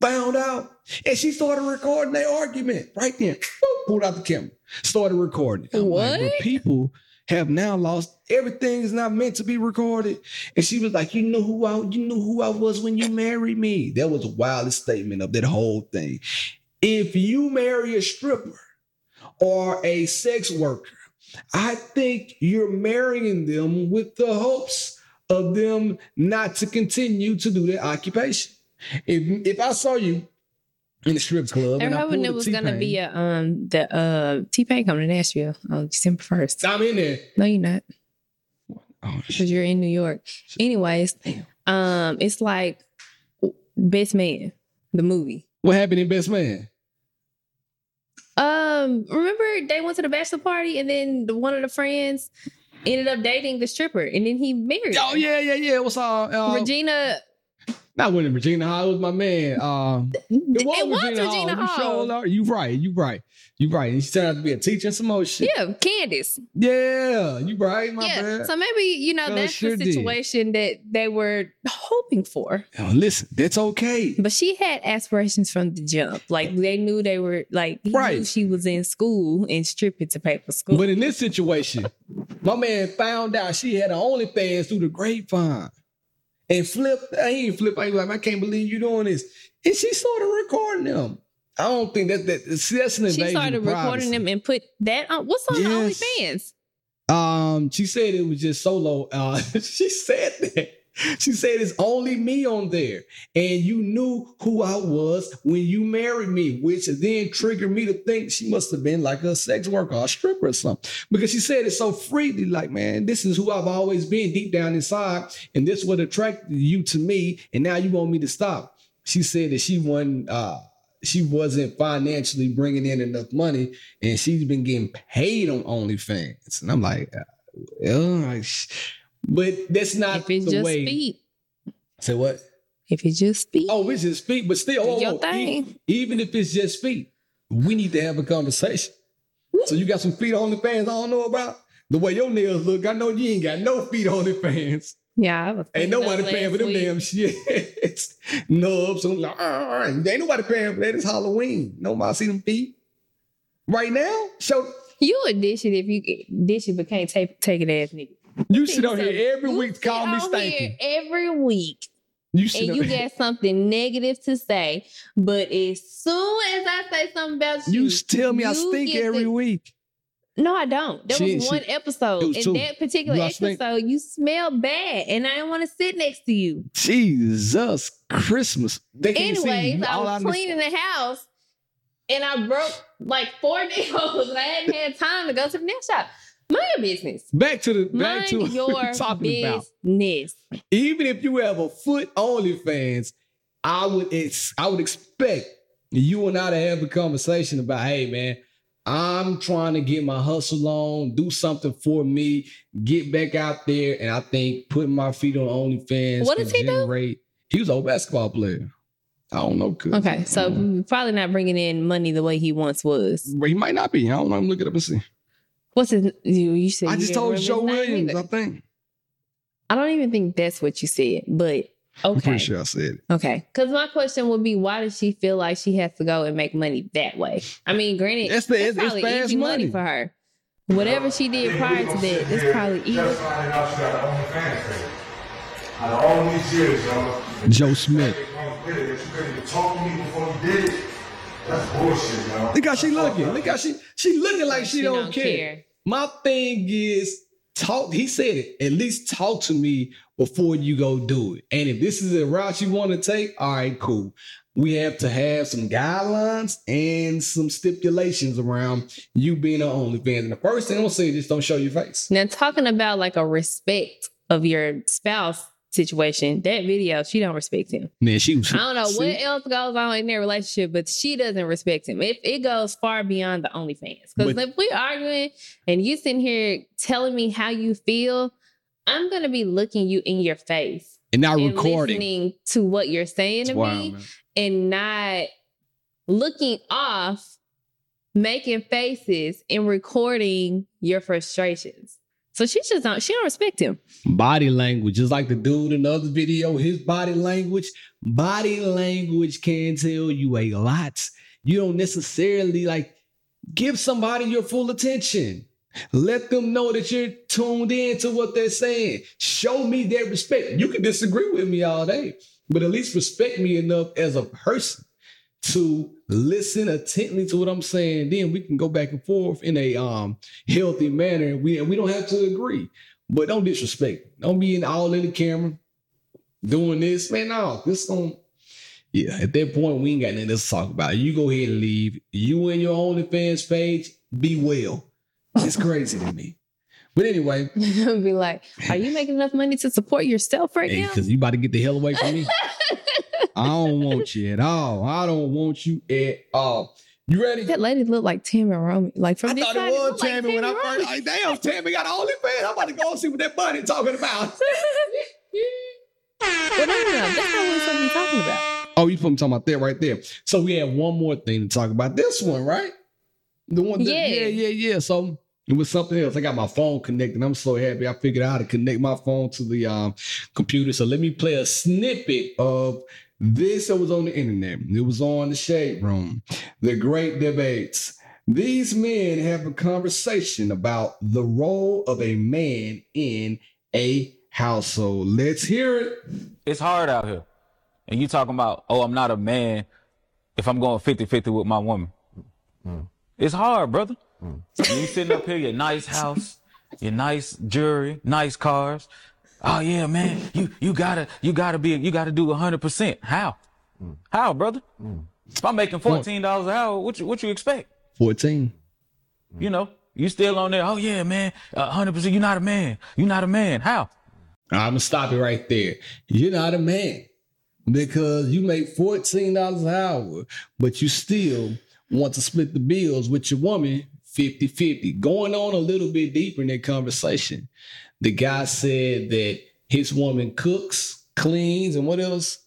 found out. And she started recording their argument right then. Boop, Pulled out the camera. Started recording. I'm like, What? but people have now lost everything is not meant to be recorded. And she was like, You know who I you know who I was when you married me. That was the wildest statement of that whole thing. If you marry a stripper or a sex worker, I think you're marrying them with the hopes of them not to continue to do their occupation. If if I saw you in the strip club, I pulled it was gonna be a um the uh T Pain coming to Nashville on December first. I'm in there. No, you're not, Oh, because you're in New York. Anyways, um, it's like Best Man, the movie. What happened in Best Man? Um, remember they went to the bachelor party and then the, one of the friends ended up dating the stripper and then he married. Oh her. yeah, yeah, yeah. What's up? Uh, Regina. Not winning Regina Hall. It was my man. Um, It was Regina, You Hall. sure are. You right. You right. You right. And she turned out to be a teacher and some more shit. Yeah, Candace. Yeah, you right. My yeah. bad. So maybe, you know, Uh, that's sure the did. situation that they were hoping for. Oh, listen, that's okay. But she had aspirations from the jump. Like they knew they were like Right. knew she was in school and stripping to pay for school. But in this situation, my man found out she had an OnlyFans through the grapevine and Flip, He ain't flipped. I ain't like, I can't believe you doing this. And she started recording them. I don't think that, that see, that's an she invasion started of recording them and put that on what's on Yes. OnlyFans? Um, she said it was just solo. Uh, she said that. She said it's only me on there, and you knew who I was when you married me, which then triggered me to think she must have been like a sex worker or a stripper or something. Because she said it so freely, like, man, this is who I've always been deep down inside, and this what attracted you to me, and now you want me to stop. She said that she wasn't uh she wasn't financially bringing in enough money, and she's been getting paid on OnlyFans. And I'm like, sh- but that's not If it's the just way. feet. Say what? If it's just feet. Oh, it's just feet, but still, oh, your thing. e- even if it's just feet, we need to have a conversation. So you got some feet on the fans I don't know about? The way your nails look, I know you ain't got no feet on the fans. Yeah, I was Ain't nobody paying for them week. damn shit. Nubs. I'm like, "Ah," ain't nobody paying for that. It's Halloween. Nobody see them feet. Right now, So You would dish it if you dish it, but can't take take it ass nigga. You sit on So here every you week sit call me stinky. Every week. You and you here. got something negative to say, but as soon as I say something about you, You tell me I stink every the- week. No, I don't. There She- was she- one episode. it was In two. that particular stink? episode, you smell bad, and I didn't want to sit next to you. Jesus Christmas. Anyways. I was cleaning the house, and I broke like four nails, and I hadn't had time to go to the nail shop. Mind your business. Back to the back Mind to what your we're talking about. business. Even if you have a foot OnlyFans, I would ex- I would expect you and I to have a conversation about, hey man, I'm trying to get my hustle on, do something for me, get back out there, and I think putting my feet on OnlyFans. What does he do? generate- He was an old basketball player. I don't know. Okay, so probably not bringing in money the way he once was. But he might not be. I don't know. Look it up and see. What's his? You, you said I just told Joe Williams, either. I think. I don't even think that's what you said, but okay. I'm pretty sure I said it. okay. Because my question would be, why does she feel like she has to go and make money that way? I mean, granted, It's it's, the- it's- it's probably fast easy money. money. for her. Whatever she did prior to that, it's probably easy. Just finding out she got an OnlyFans page. Out of all these years, y'all. Joe Smith. You couldn't even talk to me before you did it. That's bullshit, y'all. Look how she looking. Look how she she looking like she, She don't, don't care. care. My thing is talk. He said it. At least talk to me before you go do it. And if this is a route you want to take, all right, cool. we have to have some guidelines and some stipulations around you being an OnlyFans. And the first thing I'm gonna say is just don't show your face. Now, talking about like a respect of your spouse situation, that video, she don't respect him. Man, she was. I don't know what else goes on in their relationship, but she doesn't respect him. It, it goes far beyond the OnlyFans. Because if we're arguing and you sitting here telling me how you feel, I'm gonna be looking you in your face and now and recording. listening to what you're saying to wild, me man. and not looking off, making faces and recording your frustrations. So she just don't she don't respect him. Body language, just like the dude in the other video, his body language, body language can tell you a lot. You don't necessarily like give somebody your full attention. Let them know that you're tuned in to what they're saying. Show me their respect. You can disagree with me all day, but at least respect me enough as a person to listen attentively to what I'm saying. Then we can go back and forth in a um healthy manner. We we don't have to agree, but don't disrespect. Don't be in all in the camera doing this, man. No, this don't. Yeah, at that point we ain't got nothing else to talk about. You go ahead and leave. You and your OnlyFans page, be well. It's crazy to me. But anyway, be like, are you making enough money to support yourself right now? because you about to get the hell away from me. I don't want you at all. I don't want you at all. You ready? That lady looked like Tami Roman. Like from I this thought side, it was looked like Tammy when I first. Like, damn, Tammy got OnlyFans. I'm about to go and see what that bunny talking about. Well, no. That's not what supposed talking about. Oh, you put talking about that right there. So we have one more thing to talk about. This one, right? The one that, Yeah. yeah, yeah, yeah. So it was something else. I got my phone connected. I'm so happy I figured out how to connect my phone to the um, computer. So let me play a snippet of this was on the internet. It was on the Shade Room. The great debates. These men have a conversation about the role of a man in a household. Let's hear it. it's hard out here. And you talking about, oh, I'm not a man if I'm going 50-50 with my woman. Mm. It's hard, brother. Mm. You sitting up here, your nice house, your nice jewelry, nice cars. Oh yeah, man, you you gotta you gotta be you gotta do hundred percent. How? How, brother? If I'm making fourteen dollars an hour, what you what you expect? 14. You know, you still on there. Oh yeah, man, hundred percent. You're not a man. You're not a man. How? I'm gonna stop it right there. You're not a man because you make fourteen dollars an hour, but you still want to split the bills with your woman 50-50. Going on a little bit deeper in that conversation, the guy said that his woman cooks, cleans, and what else?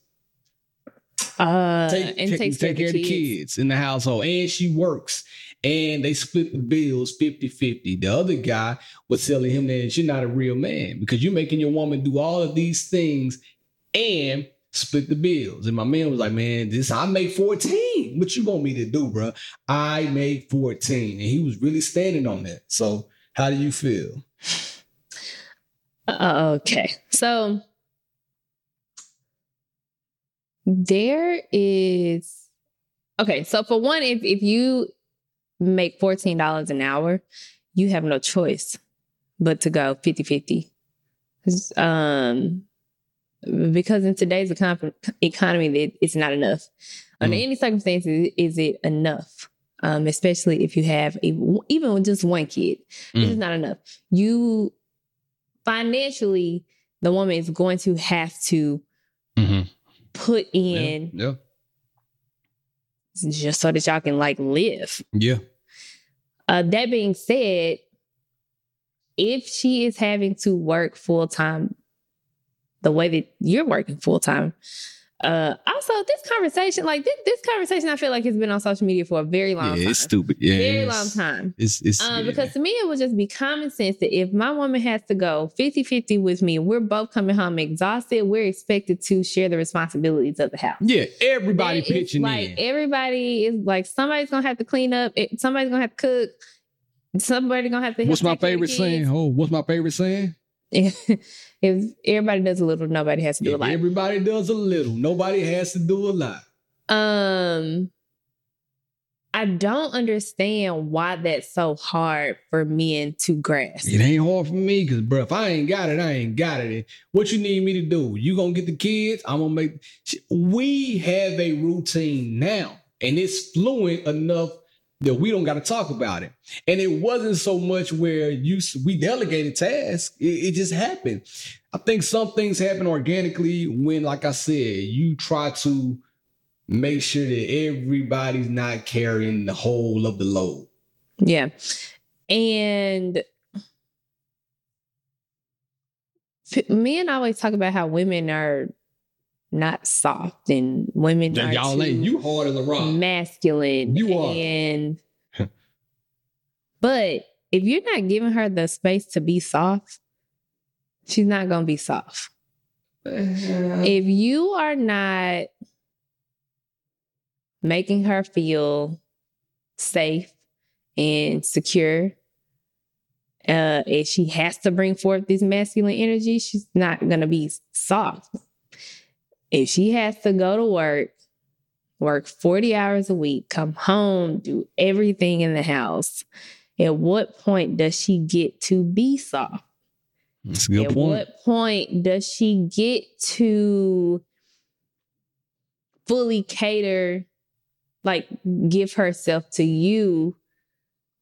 Uh, Take, and take, takes take care of the kids in the household, and she works. And they split the bills 50-50. The other guy was telling him that you're not a real man because you're making your woman do all of these things and split the bills. And my man was like, man, this I make 14. What you want me to do, bro? I make 14. And he was really standing on that. So how do you feel? Uh, okay. So there is okay. So for one, if if you make fourteen dollars an hour, you have no choice but to go 50-50. 'Cause, Um, because in today's econ- economy, it- it's not enough. Under Mm. any circumstances, is it enough? Um, especially if you have a, even with just one kid, Mm. it is not enough. You financially, the woman is going to have to Mm-hmm. put in Yeah. just so that y'all can like live. Yeah. Uh, that being said, if she is having to work full time the way that you're working full time, uh, also this conversation, like this, this conversation, I feel like it's been on social media for a very long yeah, time. it's stupid. Yeah. very long time. It's it's Um, yeah. because to me, it would just be common sense that if my woman has to go 50 50 with me, we're both coming home exhausted, we're expected to share the responsibilities of the house. yeah, everybody That pitching like in. everybody is like somebody's gonna have to clean up, somebody's gonna have to cook, somebody's gonna have to. What's my take care of the favorite saying? Oh, what's my favorite saying? If everybody does a little, nobody has to do a lot. everybody does a little. Nobody has to do a lot. Um, I don't understand why that's so hard for men to grasp. It ain't hard for me because, bro, if I ain't got it, I ain't got it. And what you need me to do? You gonna get the kids? I'm gonna make. We have a routine now, and it's fluent enough that we don't got to talk about it. And it wasn't so much where you we delegated tasks; it, it just happened. I think some things happen organically when, like I said, you try to make sure that everybody's not carrying the whole of the load. Yeah. And men always talk about how women are not soft and women Yeah, are y'all too ain't you hard as a rock. masculine. You are. And but if you're not giving her the space to be soft, she's not gonna be soft. If you are not making her feel safe and secure, uh, and she has to bring forth this masculine energy, she's not gonna be soft. If she has to go to work, work 40 hours a week, come home, do everything in the house, at what point does she get to be soft? That's a good At point. what point does she get to fully cater, like give herself to you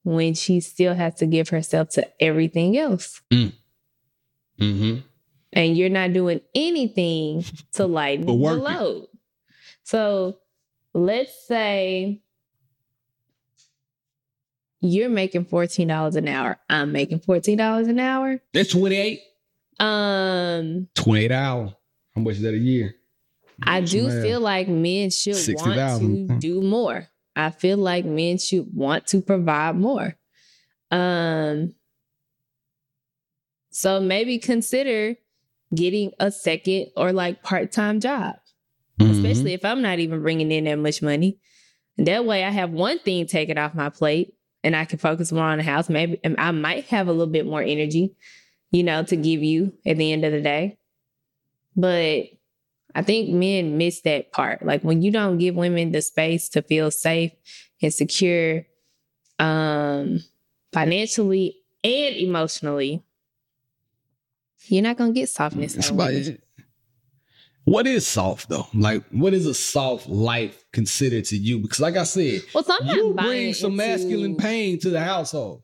when she still has to give herself to everything else? Mm-hmm. And you're not doing anything to lighten the it. load. So let's say you're making $14 an hour. I'm making $14 an hour. That's 28. Um, 28 hours. How much is that a year? I do mad. feel like men should want 60,000. to do more. I feel like men should want to provide more. Um so maybe consider getting a second or like part-time job, Mm-hmm. especially if I'm not even bringing in that much money. That way I have one thing taken off my plate and I can focus more on the house. Maybe I might have a little bit more energy, you know, to give you at the end of the day. But I think men miss that part. Like when you don't give women the space to feel safe and secure um financially and emotionally, you're not gonna get softness. Mm, it's out of about- women. what is soft though? Like, what is a soft life considered to you? Because, like I said, Well, so you bring some into- masculine pain to the household.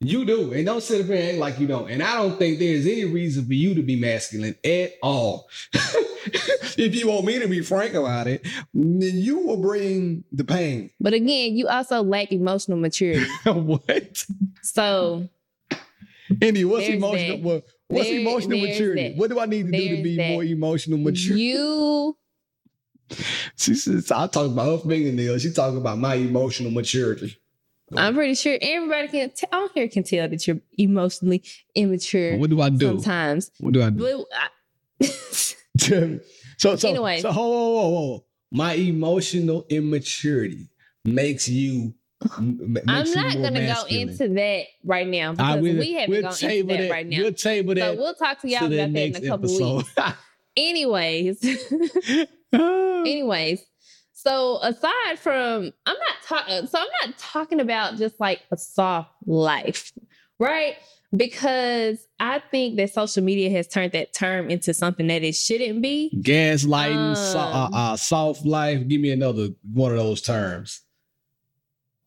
You do, and don't sit up here and act like you don't. And I don't think there's any reason for you to be masculine at all. if you want me to be frank about it, then you will bring the pain. But again, you also lack emotional maturity. what? So Andy, what's There's emotional? What, what's There- emotional maturity? that. What do I need to do to be that. more emotional mature? you She says, I talk about her fingernails. She talking about my emotional maturity. I'm pretty sure everybody can t- on here can tell that you're emotionally immature What do I do? sometimes. What do I do? I- so, so, Anyway. so, hold, hold, hold. My emotional immaturity makes you. M- I'm not gonna masculine. go into that right now because will- we haven't we'll gone into table that, right now. We'll table so that. we'll talk to y'all to about that in a couple episode. weeks. Anyways, anyways. So aside from, I'm not talking. So I'm not talking about just like a soft life, right? Because I think that social media has turned that term into something that it shouldn't be. Gaslighting, so, uh, Um, uh, soft life. Give me another one of those terms.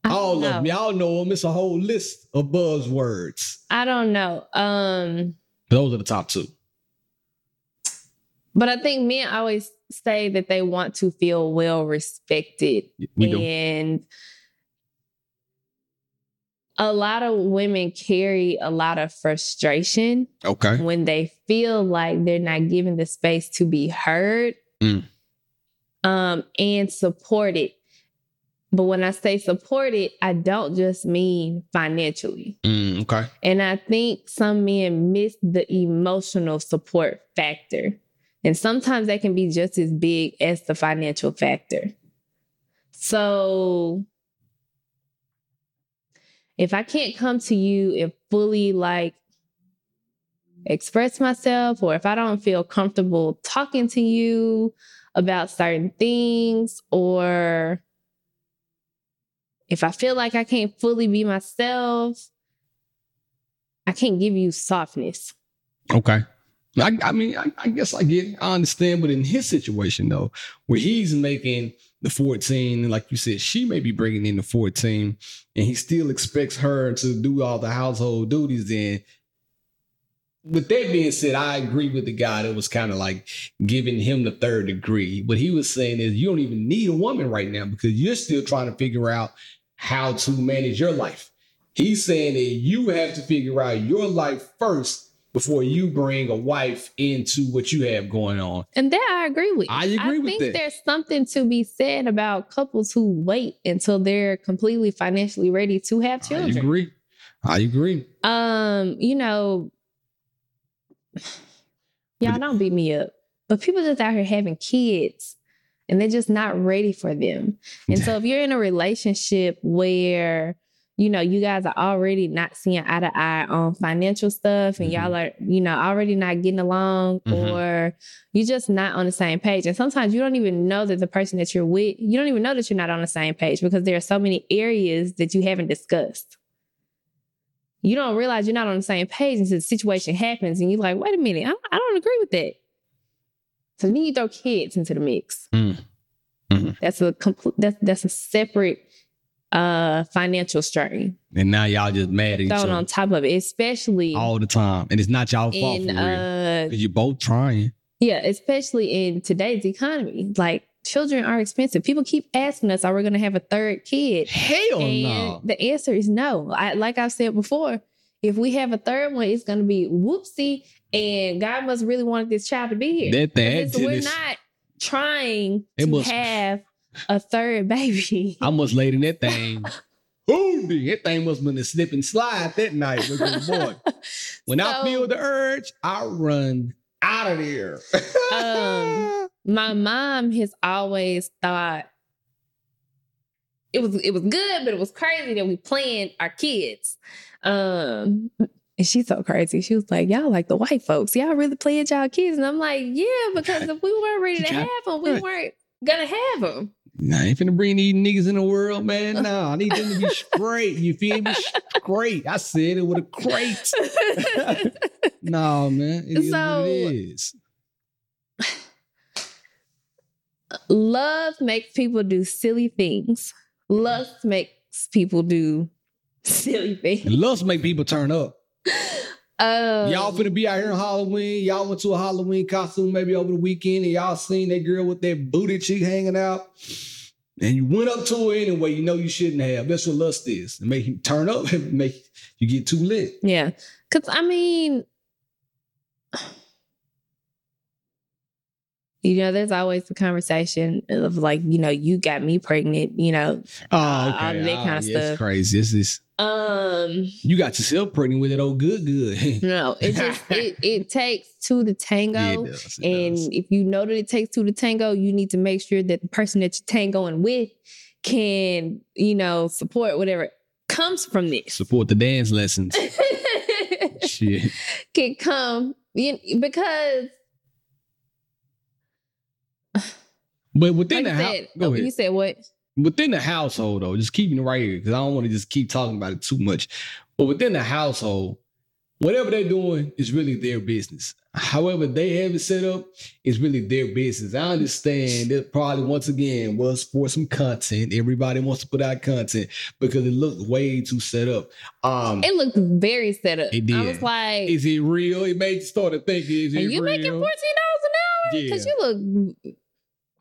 I don't All of know. them. Y'all know them. It's a whole list of buzzwords. I don't know. Um, Those are the top two. but I think men always say that they want to feel well respected We do. and a lot of women carry a lot of frustration Okay. when they feel like they're not given the space to be heard Mm. um, and supported. But when I say supported, I don't just mean financially. Mm, okay. And I think some men miss the emotional support factor. And sometimes that can be just as big as the financial factor. So if I can't come to you and fully like express myself, or if I don't feel comfortable talking to you about certain things, or if I feel like I can't fully be myself, I can't give you softness. Okay. I, I mean, I, I guess I get. I understand, but in his situation though, where he's making the 14, and like you said, she may be bringing in the 14, and he still expects her to do all the household duties. Then, with that being said, I agree with the guy that was kind of like giving him the third degree. What he was saying is, you don't even need a woman right now because you're still trying to figure out how to manage your life. He's saying that you have to figure out your life first before you bring a wife into what you have going on. And that I agree with. I agree with you. I with think that. there's something to be said about couples who wait until they're completely financially ready to have children. I agree. I agree. Um, you know, y'all don't beat me up, but people just out here having kids and they're just not ready for them. And so if you're in a relationship where you know, you guys are already not seeing eye to eye on financial stuff and y'all are, you know, already not getting along Mhm. or you're just not on the same page. And sometimes you don't even know that the person that you're with, you don't even know that you're not on the same page because there are so many areas that you haven't discussed. You don't realize you're not on the same page until the situation happens and you're like, wait a minute, I, I don't agree with that. So then you throw kids into the mix. Mm. Mhm. That's a complete that's that's a separate uh financial strain And now y'all just mad at each other on top of it, especially all the time. And it's not y'all fault in for real. uh 'Cause you're both trying. yeah, especially in today's economy. Like children are expensive. People keep asking us, are we gonna have a third kid? Hell and no. the answer is no. I, like I've said before, if we have a third one, it's gonna be whoopsie, and God must really wanted this child to be here. That thing, Because we're this- not trying It to must- have a third baby. I must laid in that thing. Ooh, that thing must have been a slip and slide that night. Boy, when I feel the urge, I run out of there. Um, my mom has always thought it was it was good, but it was crazy that we planned our kids. Um, and she's so crazy. She was like, "Y'all like the white folks? Y'all really planned y'all kids?" And I'm like, "Yeah, because if we weren't ready to have them, we weren't gonna have them." Nah, ain't finna bring these niggas in the world, man. Nah, I need them to be straight. You feel me? Straight. I said it with a crate. no, man. It is So- what it is. Love makes people do silly things. Lust makes people do silly things. Lust make people turn up. Um, Y'all finna be out here on Halloween. Y'all went to a Halloween costume maybe over the weekend and y'all seen that girl with that booty cheek hanging out. And you went up to her anyway, you know you shouldn't have. That's what lust is. It make you turn up and make you get too lit. Yeah. Cause I mean, you know, there's always the conversation of like, you know, you got me pregnant, you know. Oh, all okay. that kinda Ah, yeah, stuff. It's crazy. This is Um, you got yourself pregnant with it. Oh, good, good. no, it just it it takes two to the tango. Yeah, it does, it and does. if you know that it takes two to the tango, you need to make sure that the person that you're tangoing with can, you know, support whatever comes from this. Support the dance lessons. Shit. can come you, because But within like the house, said, go ahead. you said what? Within the household though, just keeping it right here because I don't want to just keep talking about it too much. But within the household, whatever they're doing is really their business. However, they have it set up, it's really their business. I understand that probably once again was for some content. Everybody wants to put out content because it looked way too set up. Um, It looked very set up. It I was like, is it real? It made you start to think, is are it you real? making fourteen dollars an hour? Because Yeah. you look.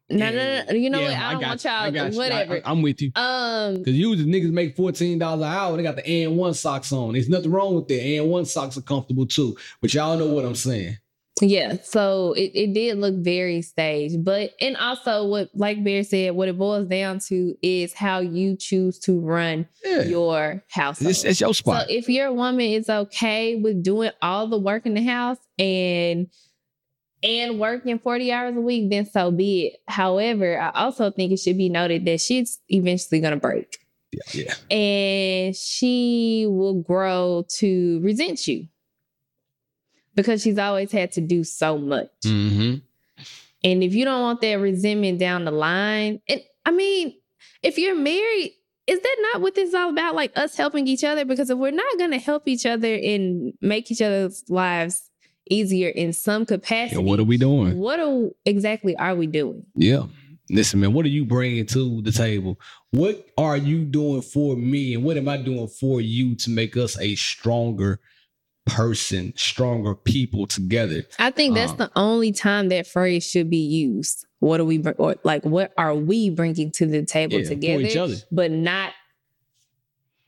No, no, no. You know Yeah, what? I don't got want you. y'all. I- Whatever. I, am with you. um, Cause usually niggas make fourteen dollars an hour. They got the AND1 socks on. There's nothing wrong with that. AND1 socks are comfortable too. But y'all know what I'm saying. Yeah, so it, it did look very staged. But and also what like Bear said, what it boils down to is how you choose to run Yeah, your household. it's, it's your spot. so if your woman is okay with doing all the work in the house and and working 40 hours a week, then so be it. However, I also think it should be noted that she's eventually gonna break. yeah, yeah. and she will grow to resent you because she's always had to do so much. Mm-hmm. And if you don't want that resentment down the line, and I mean, if you're married, is that not what this is all about? Like us helping each other? Because if we're not going to help each other and make each other's lives easier in some capacity, Yeah, what are we doing? what are, exactly are we doing? Yeah. Listen, man, what are you bringing to the table? What are you doing for me? And what am I doing for you to make us a stronger person, stronger people together? I think that's Um, the only time that phrase should be used. What are we, br- or like, what are we bringing to the table Yeah, together? But not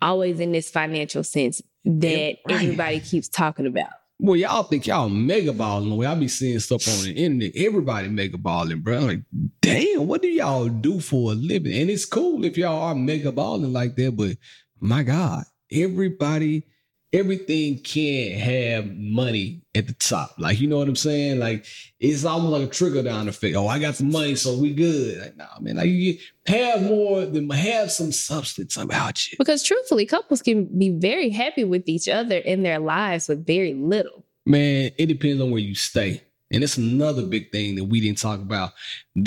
always in this financial sense that Yeah, right. everybody keeps talking about. Well, y'all think y'all mega balling the way I be seeing stuff on the internet. Everybody mega balling, bro. I'm like, damn, what do y'all do for a living? And it's cool if y'all are mega balling like that, but my God, everybody, everything can't have money at the top. Like, you know what I'm saying? Like, it's almost like a trickle down effect. Oh, I got the money, so we good. Like, nah, man, like you have more than have some substance about you. Because truthfully, couples can be very happy with each other in their lives with very little. Man, it depends on where you stay. And it's another big thing that we didn't talk about.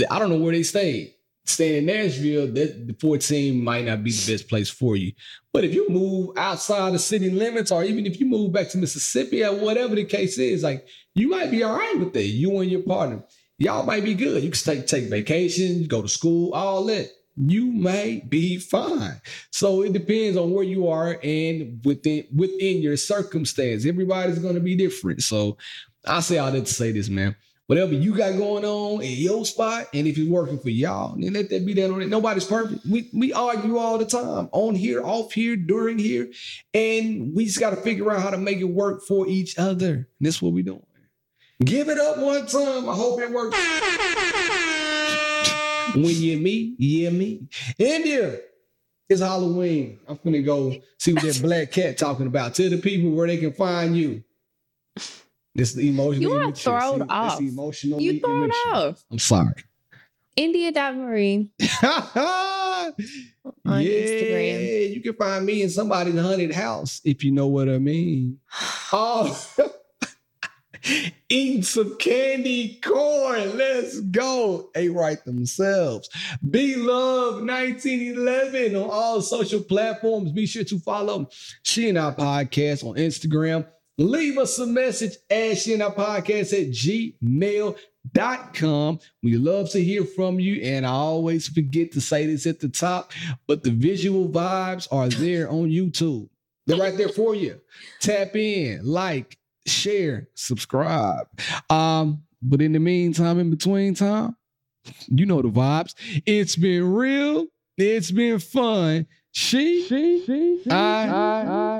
I don't know where they stayed. Staying in Nashville, that the 14 might not be the best place for you. But if you move outside the city limits, or even if you move back to Mississippi or whatever the case is, like you might be all right with that. You and your partner. Y'all might be good. You can take take vacations, go to school, all that. You may be fine. So it depends on where you are and within within your circumstance. Everybody's gonna be different. So I say all that to say this, man. Whatever you got going on in your spot, and if it's working for y'all, then let that be that on it. Nobody's perfect. We we argue all the time, on here, off here, during here, and we just got to figure out how to make it work for each other. And that's what we're doing. Give it up one time. I hope it works. when you me, yeah me. India, it's Halloween. I'm gonna go see what that black cat talking about. Tell the people where they can find you. This is emotionally You are immature. thrown See, off. That's emotionally You thrown immature. off. I'm sorry. India.Marie on on yeah, Instagram. you can find me in somebody's haunted house if you know what I mean. Oh, eating some candy corn. Let's go. They write themselves. Be Love 1911 on all social platforms. Be sure to follow She and I Podcast on Instagram. Leave us a message at She and I Podcast at gmail.com. We love to hear from you. And I always forget to say this at the top, but the visual vibes are there on YouTube. They're right there for you. Tap in, like, share, subscribe. Um, but in the meantime, in between time, you know the vibes. It's been real. It's been fun. She, she, she, she, I, I, I,